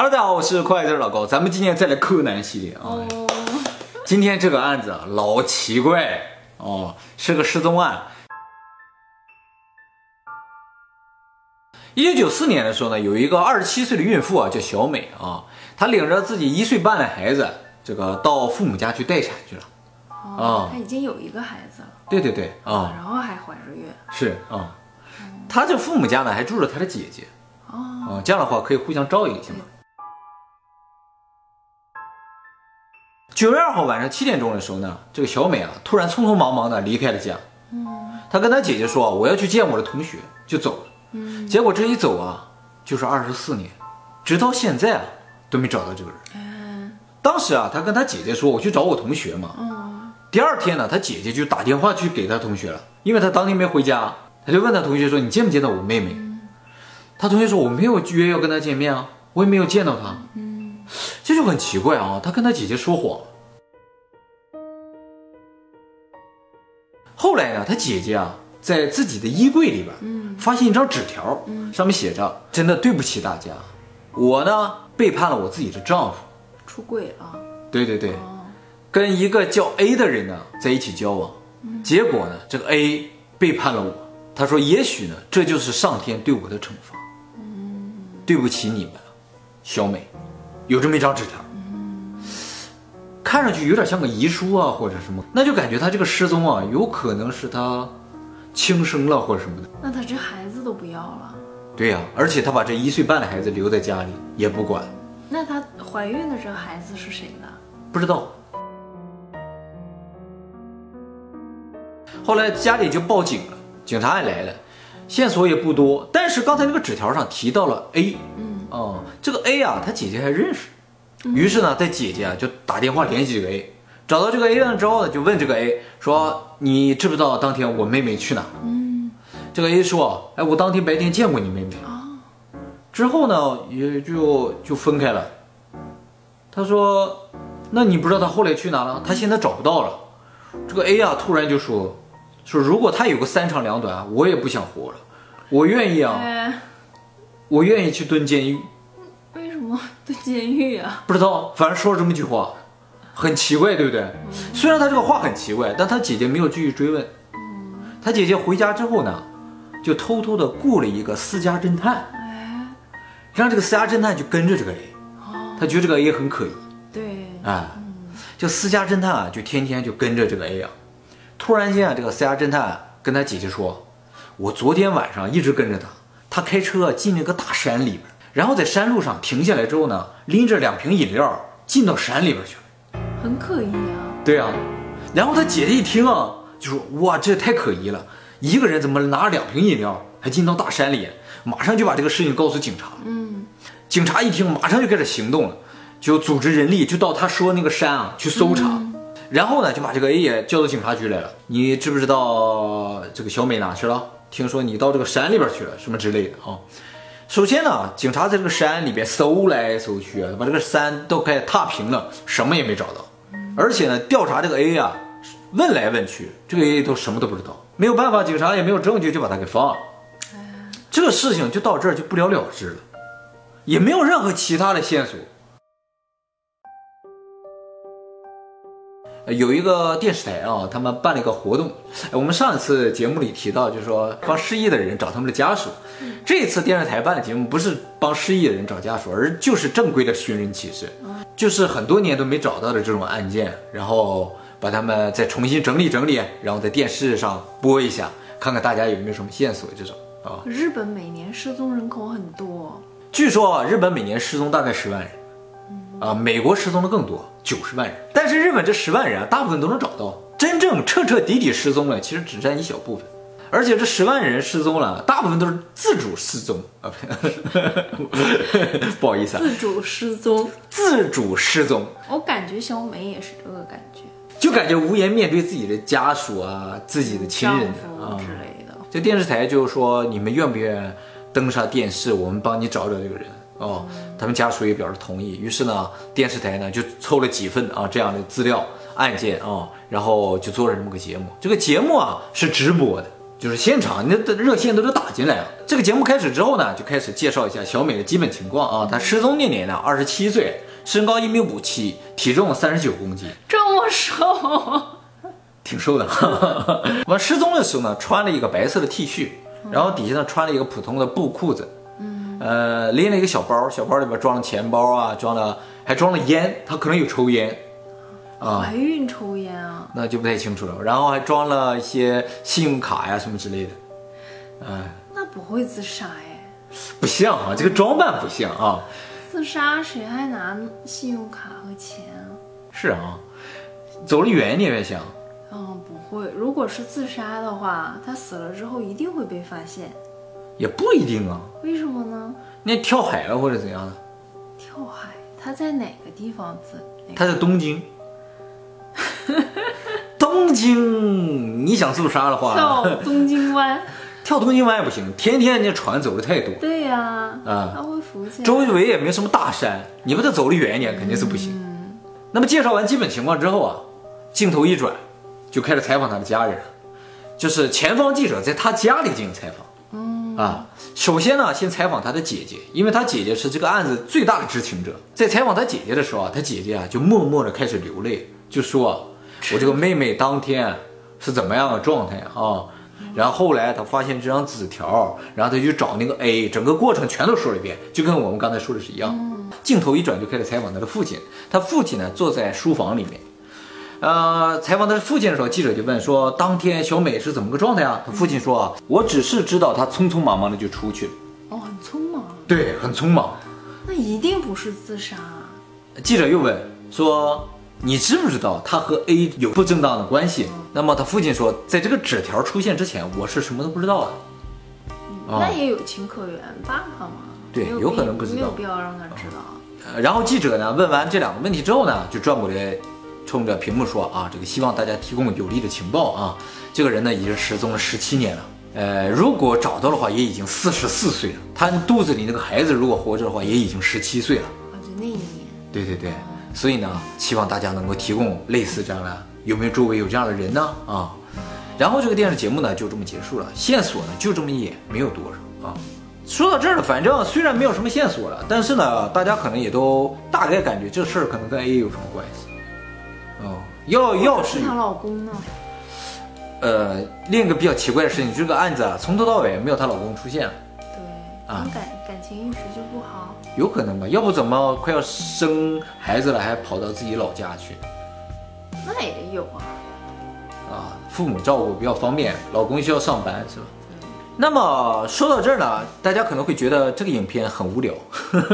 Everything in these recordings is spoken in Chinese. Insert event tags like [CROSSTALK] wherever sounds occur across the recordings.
Hello，大家好，我是快字老高，咱们今天再来柯南系列啊。哦，今天这个案子啊，老奇怪哦，是个失踪案。一九九四年的时候呢，有一个二十七岁的孕妇啊，叫小美啊，她领着自己一岁半的孩子，这个到父母家去待产去了。哦，她已经有一个孩子了，对对对啊，然后还怀着孕。是啊，她这父母家呢还住着她的姐姐。哦，啊，这样的话可以互相照应一下嘛。九月二号晚上七点钟的时候呢，这个小美啊，突然匆匆忙忙的离开了家。嗯，她跟她姐姐说：“我要去见我的同学。”就走了。嗯，结果这一走啊，就是二十四年，直到现在啊，都没找到这个人。嗯，当时啊，她跟她姐姐说：“我去找我同学嘛。”嗯，第二天呢，她姐姐就打电话去给她同学了，因为她当天没回家，她就问她同学说：“你见没见到我妹妹？”她同学说：“我没有约要跟她见面啊，我也没有见到她。”嗯，这就很奇怪啊，她跟她姐姐说谎。后来呢，她姐姐啊，在自己的衣柜里边，嗯，发现一张纸条，嗯，上面写着：“真的对不起大家，我呢背叛了我自己的丈夫，出轨了。”对对对，跟一个叫 A 的人呢在一起交往，结果呢，这个 A 背叛了我。他说：“也许呢，这就是上天对我的惩罚。”嗯，对不起你们了，小美，有这么一张纸条，看上去有点像个遗书啊，或者什么，那就感觉他这个失踪啊，有可能是他轻生了或者什么的。那他这孩子都不要了？对呀，而且他把这一岁半的孩子留在家里也不管。那她怀孕的这个孩子是谁的？不知道。后来家里就报警了，警察也来了，线索也不多。但是刚才那个纸条上提到了 A，嗯，哦，这个 A 啊，他姐姐还认识。于是呢，他姐姐啊就打电话联系这个 A，找到这个 A 了之后呢，就问这个 A 说：“你知不知道当天我妹妹去哪？”嗯，这个 A 说：“哎，我当天白天见过你妹妹。”啊，之后呢，也就就分开了。他说：“那你不知道他后来去哪了？他现在找不到了。”这个 A 啊，突然就说：“说如果他有个三长两短，我也不想活了，我愿意啊，哎，我愿意去蹲监狱。为什么蹲监狱啊？不知道，反正说了这么一句话，很奇怪，对不对？虽然他这个话很奇怪，但他姐姐没有继续追问。他姐姐回家之后呢，就偷偷的雇了一个私家侦探，哎，让这个私家侦探就跟着这个 A，他觉得这个 A 很可疑，对，哎，就私家侦探啊，就天天就跟着这个 A 啊。突然间啊，这个私家侦探跟他姐姐说：“我昨天晚上一直跟着他，他开车进那个大山里边，然后在山路上停下来之后呢，拎着两瓶饮料进到山里边去了。很可疑啊。对啊，然后他姐姐一听啊，就说：哇，这太可疑了，一个人怎么拿着两瓶饮料还进到大山里？马上就把这个事情告诉警察。嗯，警察一听，马上就开始行动了，就组织人力就到他说那个山啊去搜查，然后呢就把这个 A 也叫到警察局来了。你知不知道这个小美哪去了？听说你到这个山里边去了，什么之类的啊？首先呢，警察在这个山里边搜来搜去啊，把这个山都快踏平了，什么也没找到。而且呢，调查这个 A 啊，问来问去，这个 A 都什么都不知道。没有办法，警察也没有证据，就把他给放了。这个事情就到这儿就不了了之了，也没有任何其他的线索。有一个电视台啊，他们办了一个活动。哎我们上一次节目里提到，就是说帮失忆的人找他们的家属。这次电视台办的节目不是帮失忆的人找家属，而就是正规的寻人启事，就是很多年都没找到的这种案件，然后把他们再重新整理整理，然后在电视上播一下，看看大家有没有什么线索这种啊。日本每年失踪人口很多，据说啊，日本每年失踪大概十万人，啊，美国失踪的更多，九十万人。但是日本这十万人啊，大部分都能找到，真正彻彻底底失踪了，其实只占一小部分。而且这十万人失踪了，大部分都是自主失踪啊，[LAUGHS] 不好意思啊，自主失踪。自主失踪，我感觉小美也是这个感觉，就感觉无颜面对自己的家属啊，自己的亲人啊之。类的。这电视台就说你们愿不愿意登上电视，我们帮你找找这个人哦。他们家属也表示同意。于是呢，电视台呢就凑了几份啊这样的资料案件啊，然后就做了这么个节目。这个节目啊是直播的，就是现场那的热线都是打进来了。这个节目开始之后呢，就开始介绍一下小美的基本情况啊。她失踪那年呢，二十七岁，身高一米五七，体重三十九公斤，这么瘦，挺瘦的。[LAUGHS] 完失踪的时候呢，穿了一个白色的 T 恤，然后底下呢穿了一个普通的布裤子，嗯，呃，拎了一个小包，小包里边装了钱包啊，装了还装了烟，他可能有抽烟。啊，怀孕抽烟啊？那就不太清楚了。然后还装了一些信用卡呀什么之类的。哎，那不会自杀哎？不像啊，这个装扮不像啊。自杀谁还拿信用卡和钱啊？是啊，走得远一点也像。嗯，不会。如果是自杀的话，他死了之后一定会被发现。也不一定啊。为什么呢？那跳海了或者怎样的？跳海？他在哪个地方自？他在东京。[LAUGHS] 东京，你想自杀的话，跳东京湾，[LAUGHS] 跳东京湾也不行，天天那船走的太多。对呀，啊，他会浮起来。周围也没什么大山，你把它走得远一点，肯定是不行。那么介绍完基本情况之后啊，镜头一转，就开始采访他的家人，就是前方记者在他家里进行采访。啊，首先呢，先采访他的姐姐，因为他姐姐是这个案子最大的知情者。在采访他姐姐的时候啊，他姐姐啊就默默的开始流泪。就说，我这个妹妹当天是怎么样的状态啊？然后后来他发现这张纸条，然后他就找那个 A，整个过程全都说了一遍，就跟我们刚才说的是一样。镜头一转就开始采访他的父亲，他父亲呢坐在书房里面，呃，采访他的父亲的时候，记者就问说，当天小美是怎么个状态啊？他父亲说啊，我只是知道她匆匆忙忙的就出去了。哦，很匆忙。对，很匆忙。那一定不是自杀。记者又问说。你知不知道他和 A 有不正当的关系？那么他父亲说，在这个纸条出现之前，我是什么都不知道的。那也有情可原，爸爸嘛。对，有可能不知道，没有必要让他知道。然后记者呢问完这两个问题之后呢，就转过来，冲着屏幕说啊，这个希望大家提供有力的情报啊。这个人呢已经失踪了十七年了，呃，如果找到的话，也已经四十四岁了。他肚子里那个孩子如果活着的话，也已经十七岁了。啊，就那一年。对对对。所以呢，希望大家能够提供类似这样的，有没有周围有这样的人呢？啊，然后这个电视节目呢就这么结束了，线索呢就这么一点，没有多少啊。说到这儿了，反正虽然没有什么线索了，但是呢，大家可能也都大概感觉这事儿可能跟 A 有什么关系。哦，要要是她老公呢？呃，另一个比较奇怪的事情，这个案子啊，从头到尾没有她老公出现。对啊，感感情一直就不好，有可能吧？要不怎么快要生孩子了，还跑到自己老家去？那也有啊。啊，父母照顾比较方便，老公需要上班是吧？那么说到这儿呢，大家可能会觉得这个影片很无聊，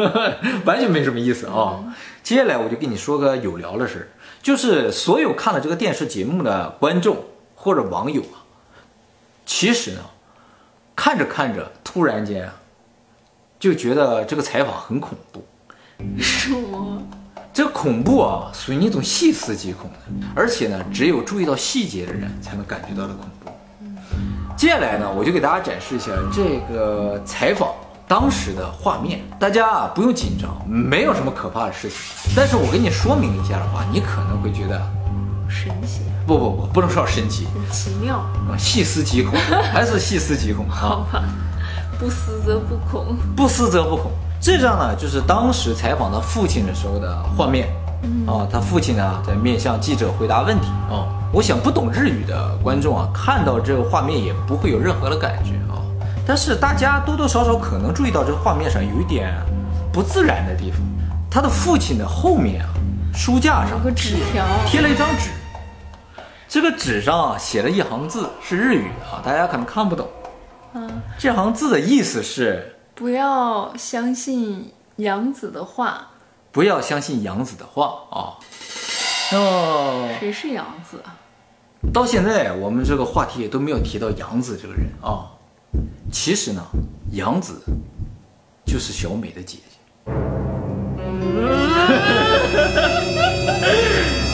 [LAUGHS] 完全没什么意思啊。接下来我就跟你说个有聊的事儿，就是所有看了这个电视节目的观众或者网友啊，其实呢，看着看着，突然间啊。就觉得这个采访很恐怖，什么？这恐怖啊，属于那种细思极恐的，而且呢，只有注意到细节的人才能感觉到的恐怖。接下来呢，我就给大家展示一下这个采访当时的画面。大家啊，不用紧张，没有什么可怕的事情。但是我跟你说明一下的话，你可能会觉得神奇。不不不，不能说神奇，很奇妙啊，细思极恐，[LAUGHS] 还是细思极恐啊？好吧。不思则不恐，不思则不恐。这张呢，就是当时采访他父亲的时候的画面。啊，他父亲呢在面向记者回答问题。啊，我想不懂日语的观众啊，看到这个画面也不会有任何的感觉啊。但是大家多多少少可能注意到这个画面上有一点不自然的地方。他的父亲的后面啊，书架上有个纸条，贴了一张纸。这个纸上啊写了一行字，是日语啊，大家可能看不懂。嗯，这行字的意思是不要相信杨子的话，不要相信杨子的话啊。哦，谁是杨子啊？到现在我们这个话题也都没有提到杨子这个人啊。其实呢，杨子就是小美的姐姐。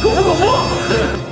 恐 [LAUGHS] 不恐怖？